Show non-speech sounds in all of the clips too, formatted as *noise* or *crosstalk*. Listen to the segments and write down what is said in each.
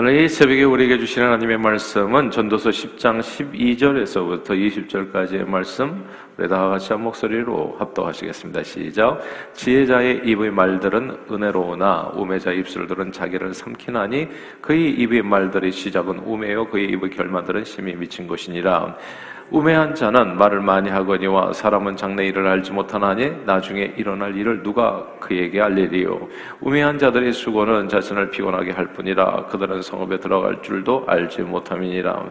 오늘 이 새벽에 우리에게 주시는 하나님의 말씀은 전도서 10장 12절에서부터 20절까지의 말씀 우리 다 같이 한 목소리로 합독하시겠습니다. 시작. 지혜자의 입의 말들은 은혜로우나 우매자의 입술들은 자기를 삼키나니 그의 입의 말들의 시작은 우매요 그의 입의 결말들은 심히 미친 것이니라. 우매한 자는 말을 많이 하거니와 사람은 장래 일을 알지 못하나니 나중에 일어날 일을 누가 그에게 알리리요. 우매한 자들의 수고는 자신을 피곤하게 할 뿐이라 그들은 성읍에 들어갈 줄도 알지 못함이니라.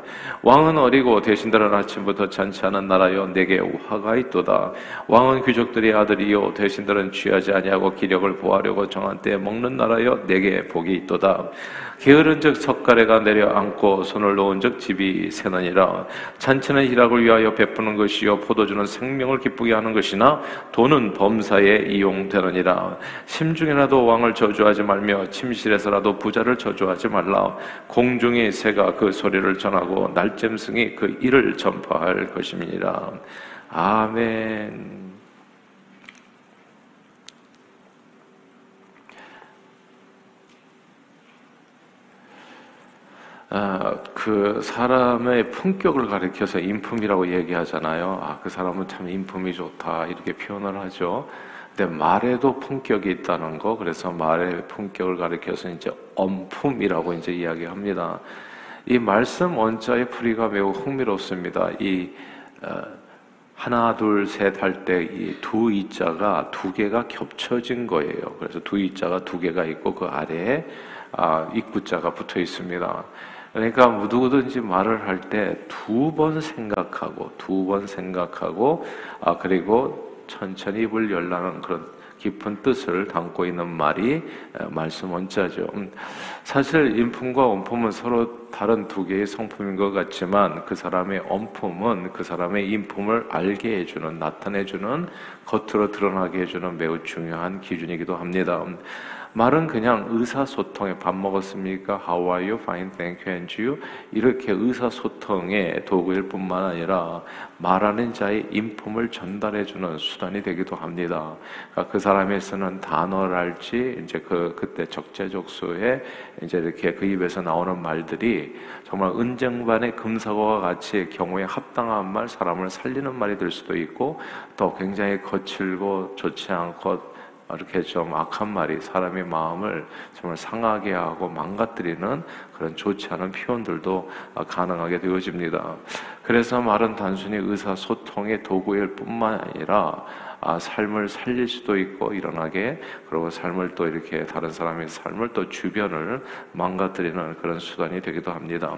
왕은 어리고 대신들은 아침부터 잔치하는 나라여 내게 화가 있도다. 왕은 귀족들의 아들이요 대신들은 취하지 아니하고 기력을 보하려고 정한 때에 먹는 나라여 내게 복이 있도다. 게으른즉 석가래가 내려앉고 손을 놓은즉 집이 새느니라 잔치는 희락 을 위하여 베푸는 것이요 포도주는 생명을 기쁘게 하는 것이나 돈은 범사에 이용되느니라. 심중에라도 왕을 저주하지 말며 침실에서라도 부자를 저주하지 말라. 공중의 새가 그 소리를 전하고 날잼승이 그 일을 전파할 것임이니라 아멘. 아, 그 사람의 품격을 가리켜서 인품이라고 얘기하잖아요. 아, 그 사람은 참 인품이 좋다. 이렇게 표현을 하죠. 근데 말에도 품격이 있다는 거, 그래서 말의 품격을 가리켜서 이제 엄품이라고 이제 이야기합니다. 이 말씀 원자의 풀이가 매우 흥미롭습니다. 이, 어, 하나, 둘, 셋 할 때 이 두 이자가 두 개가 겹쳐진 거예요. 그래서 두 이자가 두 개가 있고 그 아래에 아, 입구자가 붙어 있습니다. 그러니까 누구든지 말을 할 때 두 번 생각하고 두 번 생각하고 아 그리고 천천히 입을 열라는 그런 깊은 뜻을 담고 있는 말이 말씀 원자죠. 음, 사실 인품과 원품은 서로 다른 두 개의 성품인 것 같지만 그 사람의 원품은 그 사람의 인품을 알게 해주는 나타내주는 겉으로 드러나게 해주는 매우 중요한 기준이기도 합니다. 음, 말은 그냥 의사소통에 밥 먹었습니까? How are you? Fine, thank you, and you? 이렇게 의사소통의 도구일 뿐만 아니라 말하는 자의 인품을 전달해주는 수단이 되기도 합니다. 그러니까 그 사람이 쓰는 단어랄지 이제 그 그때 적재적소에 이제 이렇게 그 입에서 나오는 말들이 정말 은쟁반의 금사고와 같이 경우에 합당한 말, 사람을 살리는 말이 될 수도 있고 또 굉장히 거칠고 좋지 않고 이렇게 좀 악한 말이 사람의 마음을 정말 상하게 하고 망가뜨리는 그런 좋지 않은 표현들도 가능하게 되어집니다. 그래서 말은 단순히 의사소통의 도구일 뿐만 아니라 아, 삶을 살릴 수도 있고 일어나게 그리고 삶을 또 이렇게 다른 사람의 삶을 또 주변을 망가뜨리는 그런 수단이 되기도 합니다.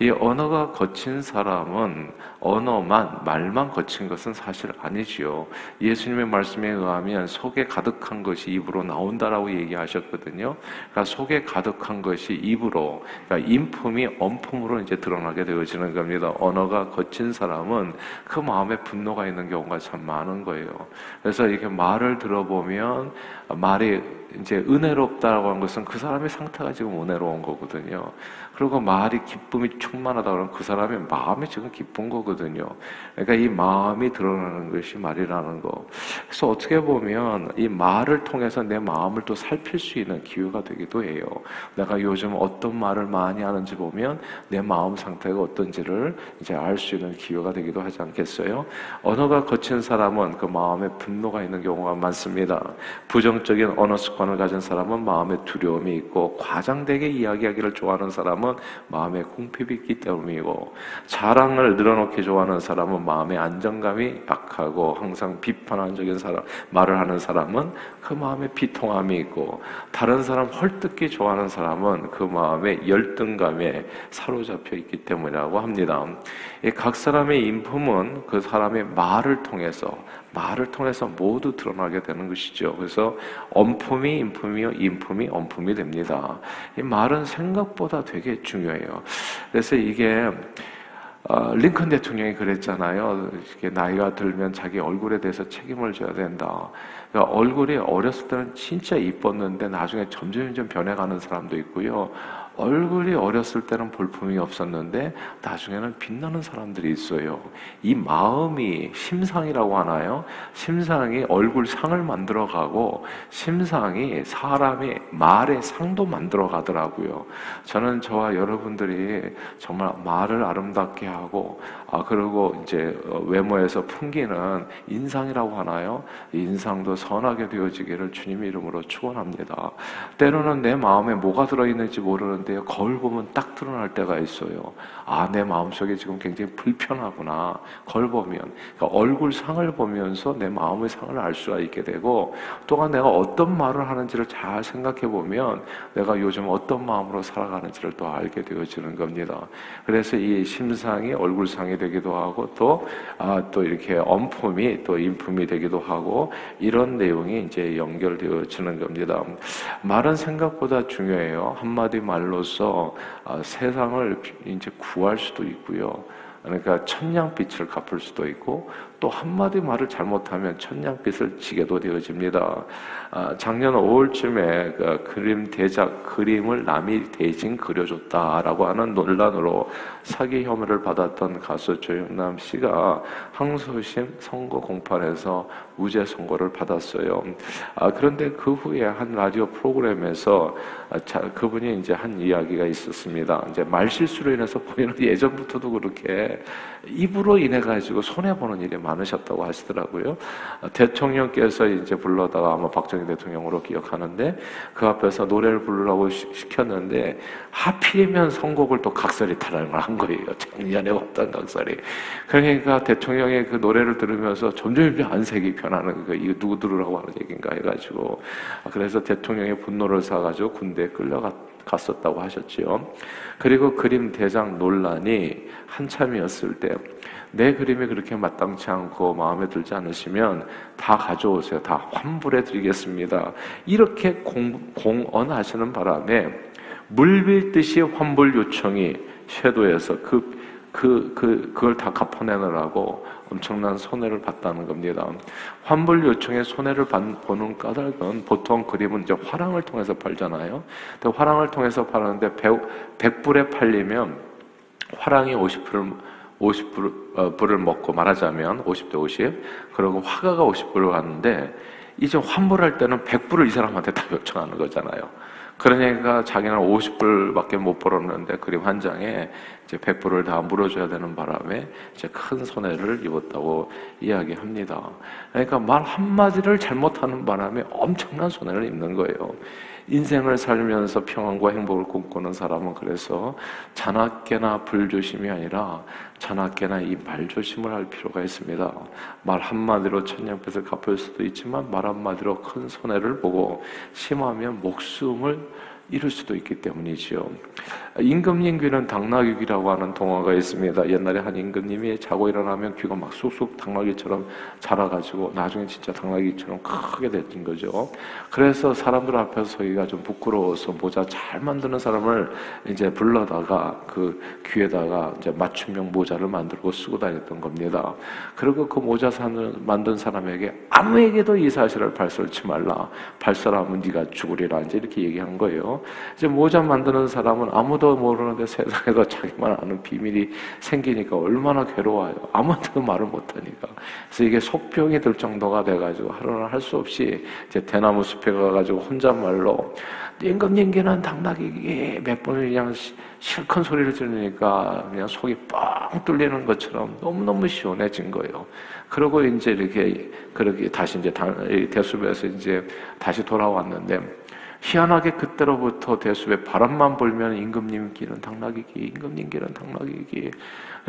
이 언어가 거친 사람은 언어만 말만 거친 것은 사실 아니지요. 예수님의 말씀에 의하면 속에 가득한 것이 입으로 나온다라고 얘기하셨거든요. 그러니까 속에 가득한 것이 입으로 그러니까 인품이 언품으로 이제 드러나게 되어지는 겁니다. 언어가 거친 사람은 그 마음에 분노가 있는 경우가 참 많은 거예요. 그래서 이렇게 말을 들어보면 말이 이제 은혜롭다라고 하는 것은 그 사람의 상태가 지금 은혜로운 거거든요. 그리고 말이 기쁨이 충만하다 그러면 그 사람의 마음이 지금 기쁜 거거든요. 그러니까 이 마음이 드러나는 것이 말이라는 거. 그래서 어떻게 보면 이 말을 통해서 내 마음을 또 살필 수 있는 기회가 되기도 해요. 내가 요즘 어떤 말을 많이 하는지 보면 내 마음 상태가 어떤지를 이제 알 수 있는 기회가 되기도 하지 않겠어요? 언어가 거친 사람은 그 마음에 분노가 있는 경우가 많습니다. 부정적인 언어 습 관을 가진 사람은 마음에 두려움이 있고 과장되게 이야기하기를 좋아하는 사람은 마음에 궁핍이 있기 때문이고 자랑을 늘어놓기 좋아하는 사람은 마음의 안정감이 약하고 항상 비판적인 사람 말을 하는 사람은 그 마음에 비통함이 있고 다른 사람 헐뜯기 좋아하는 사람은 그 마음에 열등감에 사로잡혀 있기 때문이라고 합니다. 각 사람의 인품은 그 사람의 말을 통해서 말을 통해서 모두 드러나게 되는 것이죠. 그래서 엄품이 인품이요, 인품이 엄품이 됩니다. 이 말은 생각보다 되게 중요해요. 그래서 이게 어, 링컨 대통령이 그랬잖아요. 나이가 들면 자기 얼굴에 대해서 책임을 져야 된다. 그러니까 얼굴이 어렸을 때는 진짜 이뻤는데 나중에 점점 점점 변해가는 사람도 있고요. 얼굴이 어렸을 때는 볼품이 없었는데 나중에는 빛나는 사람들이 있어요. 이 마음이 심상이라고 하나요? 심상이 얼굴 상을 만들어 가고 심상이 사람의 말의 상도 만들어 가더라고요. 저는 저와 여러분들이 정말 말을 아름답게 하고 아 그리고 이제 외모에서 풍기는 인상이라고 하나요? 인상도 선하게 되어지기를 주님 이름으로 축원합니다. 때로는 내 마음에 뭐가 들어 있는지 모르는데 거울 보면 딱 드러날 때가 있어요. 아, 내 마음속에 지금 굉장히 불편하구나. 거울 보면 그러니까 얼굴 상을 보면서 내 마음의 상을 알 수가 있게 되고 또한 내가 어떤 말을 하는지를 잘 생각해 보면 내가 요즘 어떤 마음으로 살아가는지를 또 알게 되어지는 겁니다. 그래서 이 심상이 얼굴상이 되기도 하고 또, 아, 또 이렇게 엄품이 또 인품이 되기도 하고 이런 내용이 이제 연결되어지는 겁니다. 말은 생각보다 중요해요. 한마디 말로써 아, 세상을 이제 구할 수도 있고요. 그러니까 천냥빛을 갚을 수도 있고 또 한마디 말을 잘못하면 천냥빛을 지게도 되어집니다. 아, 작년 5월쯤에 그 그림 대작 그림을 남이 대신 그려줬다라고 하는 논란으로 사기 혐의를 받았던 가수 조영남 씨가 항소심 선거 공판에서 무죄 선고를 받았어요. 아, 그런데 그 후에 한 라디오 프로그램에서 아, 자, 그분이 이제 한 이야기가 있었습니다. 이제 말 실수로 인해서 *laughs* 본인은 예전부터도 그렇게 입으로 인해 가지고 손해 보는 일이 많으셨다고 하시더라고요. 대통령께서 이제 불러다가 아마 박정희 대통령으로 기억하는데 그 앞에서 노래를 부르라고 시켰는데 하필이면 선곡을 또 각설이 타령을 한 거예요. 작년에 왔던 각설이. 그러니까 대통령의 그 노래를 들으면서 점점 안색이 변하는 거 이거 누구 들으라고 하는 얘기인가 해가지고 그래서 대통령의 분노를 사가지고 군대에 끌려갔었다고 하셨지요. 그리고 그림 대장 논란이 한참이었을 때 내 그림이 그렇게 마땅치 않고 마음에 들지 않으시면 다 가져오세요. 다 환불해 드리겠습니다. 이렇게 공, 공언하시는 바람에 물빌듯이 환불 요청이 쇄도에서 그, 그, 그, 그걸 다 갚아내느라고 엄청난 손해를 봤다는 겁니다. 환불 요청에 손해를 보는 까닭은 보통 그림은 이제 화랑을 통해서 팔잖아요. 근데 화랑을 통해서 파는데 100, 불에 팔리면 화랑이 50불을 50불을 어, 먹고 말하자면 50대 50 그리고 화가가 50불을 갔는데 이제 환불할 때는 100불을 이 사람한테 다 요청하는 거잖아요. 그러니까 자기는 50불밖에 못 벌었는데 그림 한 장에 이제 100불을 다 물어줘야 되는 바람에 이제 큰 손해를 입었다고 이야기합니다. 그러니까 말 한마디를 잘못하는 바람에 엄청난 손해를 입는 거예요. 인생을 살면서 평안과 행복을 꿈꾸는 사람은 그래서 자나깨나 불조심이 아니라 자나깨나 이 말조심을 할 필요가 있습니다. 말 한마디로 천냥빚을 갚을 수도 있지만 말 한마디로 큰 손해를 보고 심하면 목숨을 잃을 수도 있기 때문이지요. 임금님 귀는 당나귀 귀라고 하는 동화가 있습니다. 옛날에 한 임금님이 자고 일어나면 귀가 막 쑥쑥 당나귀처럼 자라가지고 나중에 진짜 당나귀처럼 크게 됐던 거죠. 그래서 사람들 앞에서 서기가 좀 부끄러워서 모자 잘 만드는 사람을 이제 불러다가 그 귀에다가 이제 맞춤형 모자를 만들고 쓰고 다녔던 겁니다. 그리고 그 모자 사는 만든 사람에게 아무에게도 이 사실을 발설치 말라. 발설하면 네가 죽으리라 이제 이렇게 얘기한 거예요. 이제 모자 만드는 사람은 아무도 아무도 모르는데 세상에서 자기만 아는 비밀이 생기니까 얼마나 괴로워요. 아무한테도 *laughs* 말을 못하니까. 그래서 이게 속병이 들 정도가 돼가지고 하루는 할 수 없이 이제 대나무 숲에 가가지고 혼잣말로 임금님께는 당나귀에 몇 번을 그냥 실컷 소리를 들으니까 그냥 속이 뻥 뚫리는 것처럼 너무너무 시원해진 거예요. 그러고 이제 이렇게, 그렇게 다시 이제 대숲에서 이제 다시 돌아왔는데 희한하게 그때로부터 대숲에 바람만 불면 임금님 길은 당나귀기, 임금님 길은 당나귀기.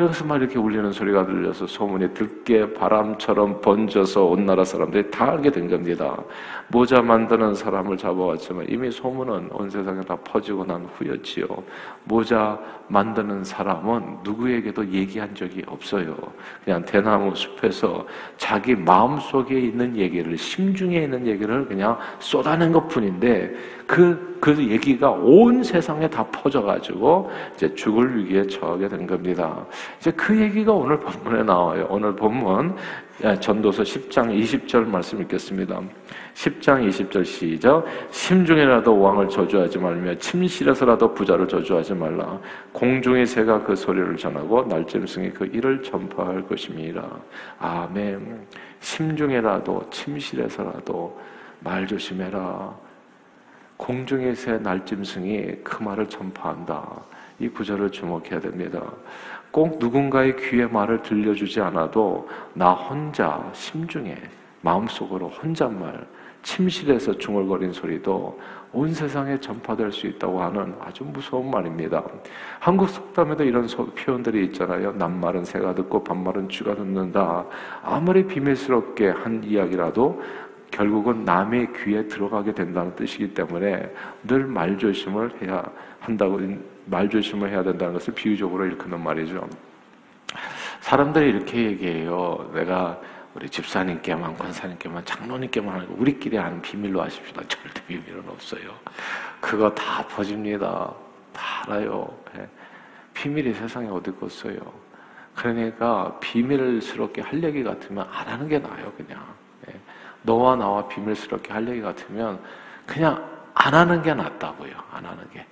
여기서 막 이렇게 울리는 소리가 들려서 소문이 들깨 바람처럼 번져서 온 나라 사람들이 다 알게 된 겁니다. 모자 만드는 사람을 잡아왔지만 이미 소문은 온 세상에 다 퍼지고 난 후였지요. 모자 만드는 사람은 누구에게도 얘기한 적이 없어요. 그냥 대나무 숲에서 자기 마음 속에 있는 얘기를, 심중에 있는 얘기를 그냥 쏟아낸 것 뿐인데 그, 그 얘기가 온 세상에 다 퍼져가지고 이제 죽을 위기에 처하게 된 겁니다. 이제 그 얘기가 오늘 본문에 나와요. 오늘 본문 전도서 10장 20절 말씀 읽겠습니다. 10장 20절 시작. 심중에라도 왕을 저주하지 말며 침실에서라도 부자를 저주하지 말라. 공중의 새가 그 소리를 전하고 날짐승이 그 일을 전파할 것임이라. 아멘. 심중에라도 침실에서라도 말 조심해라. 공중의 새 날짐승이 그 말을 전파한다. 이 구절을 주목해야 됩니다. 꼭 누군가의 귀에 말을 들려주지 않아도 나 혼자 심중에 마음속으로 혼잣말 침실에서 중얼거린 소리도 온 세상에 전파될 수 있다고 하는 아주 무서운 말입니다. 한국 속담에도 이런 표현들이 있잖아요. 남말은 새가 듣고 반말은 쥐가 듣는다. 아무리 비밀스럽게 한 이야기라도 결국은 남의 귀에 들어가게 된다는 뜻이기 때문에 늘 말조심을 해야 한다고 말조심을 해야 된다는 것을 비유적으로 일컫는 말이죠. 사람들이 이렇게 얘기해요. 내가 우리 집사님께만 권사님께만 장로님께만 하고 우리끼리 아는 비밀로 하십시다. 절대 비밀은 없어요. 그거 다 퍼집니다. 다 알아요. 예. 비밀이 세상에 어디 있겠어요. 그러니까 비밀스럽게 할 얘기 같으면 안 하는 게 나아요. 그냥 예. 너와 나와 비밀스럽게 할 얘기 같으면 그냥 안 하는 게 낫다고요. 안 하는 게.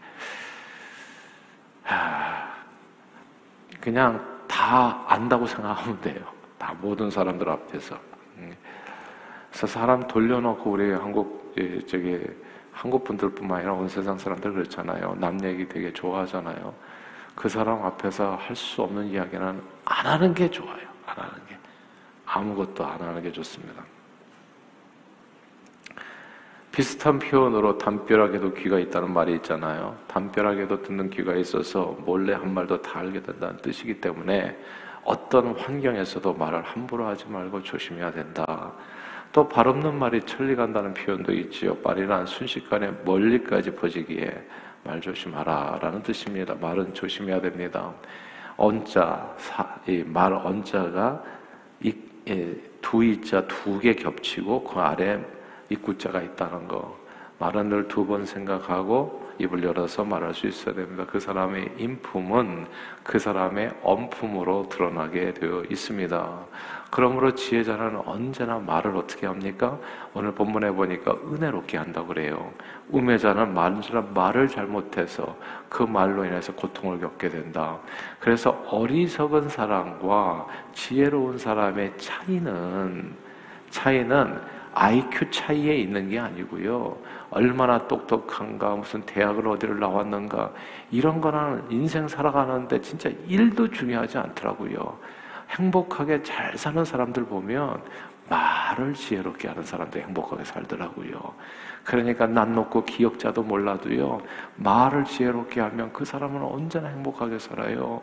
그냥 다 안다고 생각하면 돼요. 다 모든 사람들 앞에서. 음. 그래서 사람 돌려놓고 우리 한국 예, 저기 한국 분들뿐만 아니라 온 세상 사람들 그렇잖아요. 남 얘기 되게 좋아하잖아요. 그 사람 앞에서 할 수 없는 이야기는 안 하는 게 좋아요. 안 하는 게 아무것도 안 하는 게 좋습니다. 비슷한 표현으로 담벼락에도 귀가 있다는 말이 있잖아요. 담벼락에도 듣는 귀가 있어서 몰래 한 말도 다 알게 된다는 뜻이기 때문에 어떤 환경에서도 말을 함부로 하지 말고 조심해야 된다. 또 발 없는 말이 천리 간다는 표현도 있지요. 말이란 순식간에 멀리까지 퍼지기에 말 조심하라 라는 뜻입니다. 말은 조심해야 됩니다. 언자, 말 언자가 이, 예, 두 이자 두 개 겹치고 그 아래 입구자가 있다는 거. 말은 늘 두 번 생각하고 입을 열어서 말할 수 있어야 됩니다. 그 사람의 인품은 그 사람의 엄품으로 드러나게 되어 있습니다. 그러므로 지혜자는 언제나 말을 어떻게 합니까? 오늘 본문에 보니까 은혜롭게 한다고 그래요. 우매자는 말을 잘못해서 그 말로 인해서 고통을 겪게 된다. 그래서 어리석은 사람과 지혜로운 사람의 차이는 차이는 IQ 차이에 있는 게 아니고요. 얼마나 똑똑한가, 무슨 대학을 어디를 나왔는가, 이런 거는 인생 살아가는데 진짜 일도 중요하지 않더라고요. 행복하게 잘 사는 사람들 보면 말을 지혜롭게 하는 사람도 행복하게 살더라고요. 그러니까 난 놓고 기억자도 몰라도요, 말을 지혜롭게 하면 그 사람은 언제나 행복하게 살아요.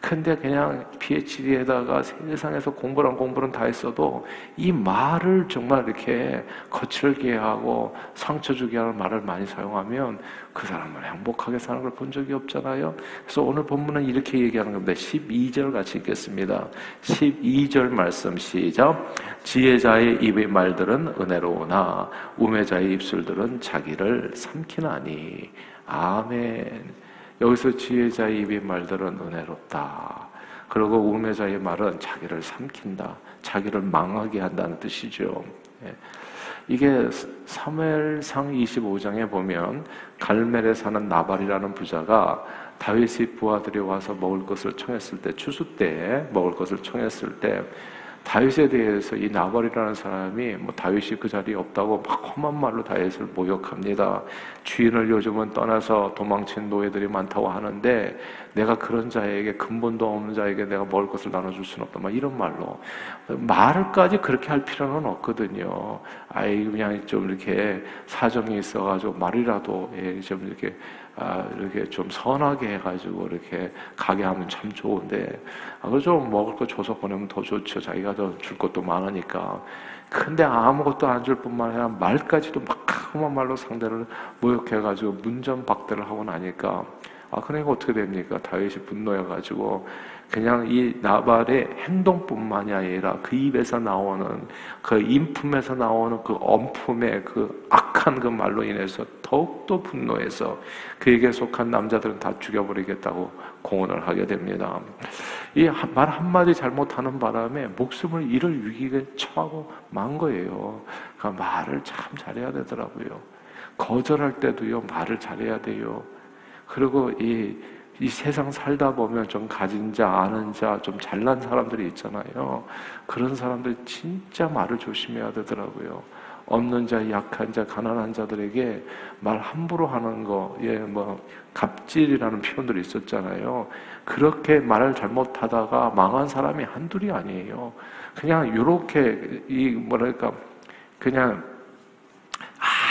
근데 그냥 PhD에다가 세상에서 공부랑 공부는 다 했어도 이 말을 정말 이렇게 거칠게 하고 상처 주게 하는 말을 많이 사용하면 그 사람은 행복하게 사는 걸 본 적이 없잖아요. 그래서 오늘 본문은 이렇게 얘기하는 겁니다. 12절 같이 읽겠습니다. 12절 말씀 시작. 지혜자의 입의 말들은 은혜로우나 우매자의 입술들은 자기를 삼키나니. 아멘. 여기서 지혜자의 입의 말들은 은혜롭다. 그리고 우매자의 말은 자기를 삼킨다. 자기를 망하게 한다는 뜻이죠. 예. 이게 사무엘상 25장에 보면 갈멜에 사는 나발이라는 부자가 다윗의 부하들이 와서 먹을 것을 청했을 때 추수 때 먹을 것을 청했을 때 다윗에 대해서 이 나발이라는 사람이 뭐 다윗이 그 자리에 없다고 막 험한 말로 다윗을 모욕합니다. 주인을 요즘은 떠나서 도망친 노예들이 많다고 하는데 내가 그런 자에게 근본도 없는 자에게 내가 먹을 것을 나눠줄 수는 없다. 막 이런 말로 말을까지 그렇게 할 필요는 없거든요. 아이 그냥 좀 이렇게 사정이 있어가지고 말이라도 예, 좀 이렇게 아, 이렇게 좀 선하게 해가지고 이렇게 가게 하면 참 좋은데, 아, 그좀 먹을 거 줘서 보내면 더 좋죠. 자기가 더 줄 것도 많으니까. 근데 아무것도 안 줄 뿐만 아니라 말까지도 막 험한 말로 상대를 모욕해가지고 문전박대를 하고 나니까 아, 그러니까 어떻게 됩니까? 다윗이 분노해가지고 그냥 이 나발의 행동뿐만이 아니라 그 입에서 나오는 그 인품에서 나오는 그 엄품의 그 악한 그 말로 인해서 더욱더 분노해서 그에게 속한 남자들은 다 죽여버리겠다고 공언을 하게 됩니다. 이 말 한마디 잘못하는 바람에 목숨을 잃을 위기에 처하고 만 거예요. 그러니까 말을 참 잘해야 되더라고요. 거절할 때도요, 말을 잘해야 돼요. 그리고 이, 이 세상 살다 보면 좀 가진 자, 아는 자, 좀 잘난 사람들이 있잖아요. 그런 사람들 진짜 말을 조심해야 되더라고요. 없는 자, 약한 자, 가난한 자들에게 말 함부로 하는 거, 예, 뭐, 갑질이라는 표현들이 있었잖아요. 그렇게 말을 잘못하다가 망한 사람이 한둘이 아니에요. 그냥 요렇게, 이, 뭐랄까, 그냥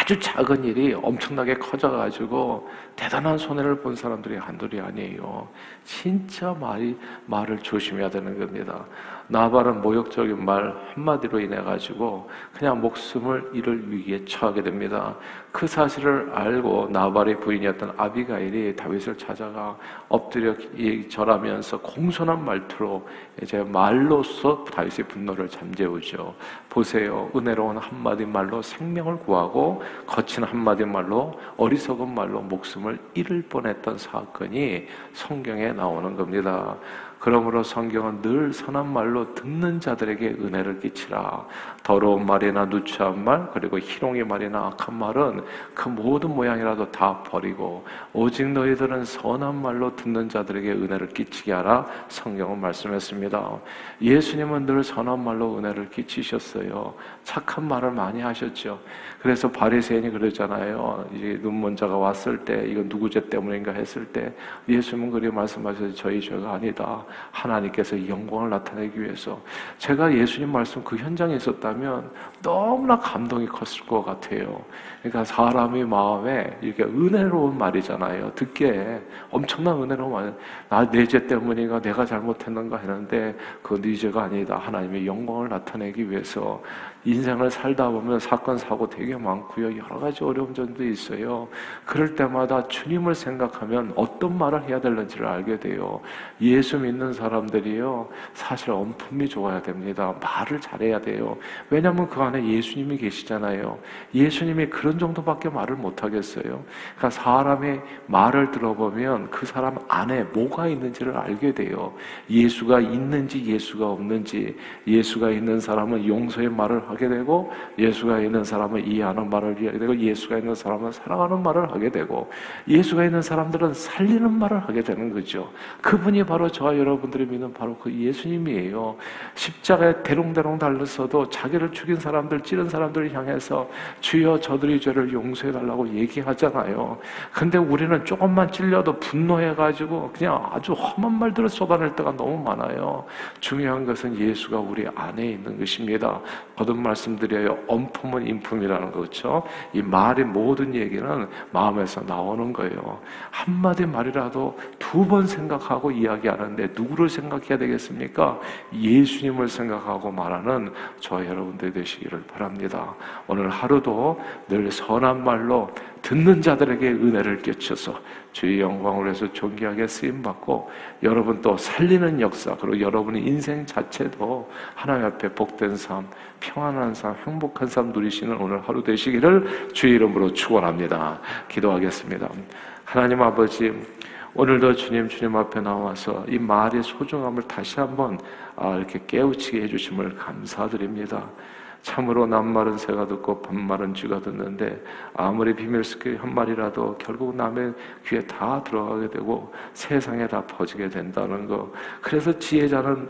아주 작은 일이 엄청나게 커져가지고 대단한 손해를 본 사람들이 한둘이 아니에요. 진짜 말이, 말을 조심해야 되는 겁니다. 나발은 모욕적인 말 한마디로 인해 가지고 그냥 목숨을 잃을 위기에 처하게 됩니다. 그 사실을 알고 나발의 부인이었던 아비가일이 다윗을 찾아가 엎드려 절하면서 공손한 말투로 이제 말로써 다윗의 분노를 잠재우죠. 보세요. 은혜로운 한마디 말로 생명을 구하고 거친 한마디 말로 어리석은 말로 목숨을 잃을 뻔했던 사건이 성경에 나오는 겁니다. 그러므로 성경은 늘 선한 말로 듣는 자들에게 은혜를 끼치라. 더러운 말이나 누추한 말, 그리고 희롱의 말이나 악한 말은 그 모든 모양이라도 다 버리고 오직 너희들은 선한 말로 듣는 자들에게 은혜를 끼치게 하라. 성경은 말씀했습니다. 예수님은 늘 선한 말로 은혜를 끼치셨어요. 착한 말을 많이 하셨죠. 그래서 바리새인이 그러잖아요. 이제 눈먼 자가 왔을 때 이건 누구 죄 때문인가 했을 때 예수님은 그리 말씀하셔서 저희 죄가 아니다. 하나님께서 영광을 나타내기 위해서 제가 예수님 말씀 그 현장에 있었다면 너무나 감동이 컸을 것 같아요. 그러니까 사람의 마음에 이렇게 은혜로운 말이잖아요. 듣기에 엄청난 은혜로운 말. 나내 죄 때문인가 내가 잘못했는가 했는데 그네 죄가 아니다. 하나님의 영광을 나타내기 위해서 인생을 살다 보면 사건 사고 되게 많고요. 여러 가지 어려운 점도 있어요. 그럴 때마다 주님을 생각하면 어떤 말을 해야 될는지를 알게 돼요. 예수 믿는 사람들이요. 사실 엄품이 좋아야 됩니다. 말을 잘해야 돼요. 왜냐하면 그 안에 예수님이 계시잖아요. 예수님이 그런 정도밖에 말을 못 하겠어요. 그러니까 사람의 말을 들어보면 그 사람 안에 뭐가 있는지를 알게 돼요. 예수가 있는지 예수가 없는지 예수가 있는 사람은 용서의 말을 하고 하게 되고 예수가 있는 사람은 이해하는 말을 이해하게 되고 예수가 있는 사람은 사랑하는 말을 하게 되고 예수가 있는 사람들은 살리는 말을 하게 되는 거죠. 그분이 바로 저와 여러분들이 믿는 바로 그 예수님이에요. 십자가에 대롱대롱 달렸어도 자기를 죽인 사람들, 찌른 사람들을 향해서 주여 저들의 죄를 용서해 달라고 얘기하잖아요. 근데 우리는 조금만 찔려도 분노해 가지고 그냥 아주 험한 말들을 쏟아낼 때가 너무 많아요. 중요한 것은 예수가 우리 안에 있는 것입니다. 거듭 말씀드려요. 엄품은 인품이라는 거죠. 이 말의 모든 얘기는 마음에서 나오는 거예요. 한마디 말이라도 두 번 생각하고 이야기하는데 누구를 생각해야 되겠습니까? 예수님을 생각하고 말하는 저 여러분들 되시기를 바랍니다. 오늘 하루도 늘 선한 말로 듣는 자들에게 은혜를 끼쳐서 주의 영광을 위해서 존귀하게 쓰임 받고 여러분 또 살리는 역사 그리고 여러분의 인생 자체도 하나님 앞에 복된 삶, 평안한 삶, 행복한 삶 누리시는 오늘 하루 되시기를 주의 이름으로 축원합니다. 기도하겠습니다. 하나님 아버지 오늘도 주님 주님 앞에 나와서 이 말의 소중함을 다시 한번 아, 이렇게 깨우치게 해주심을 감사드립니다. 참으로 남말은 새가 듣고 반말은 쥐가 듣는데 아무리 비밀스럽게 한 말이라도 결국 남의 귀에 다 들어가게 되고 세상에 다 퍼지게 된다는 거. 그래서 지혜자는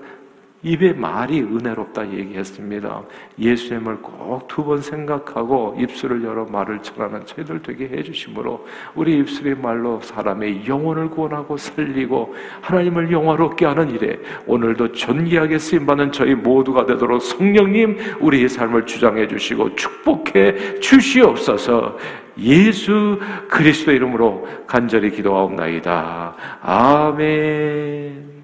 입의 말이 은혜롭다 얘기했습니다. 예수님을 꼭 두 번 생각하고 입술을 열어 말을 전하는 저희들 되게 해주심으로 우리 입술의 말로 사람의 영혼을 구원하고 살리고 하나님을 영화롭게 하는 일에 오늘도 존귀하게 쓰임받는 저희 모두가 되도록 성령님 우리의 삶을 주장해 주시고 축복해 주시옵소서 예수 그리스도 이름으로 간절히 기도하옵나이다. 아멘.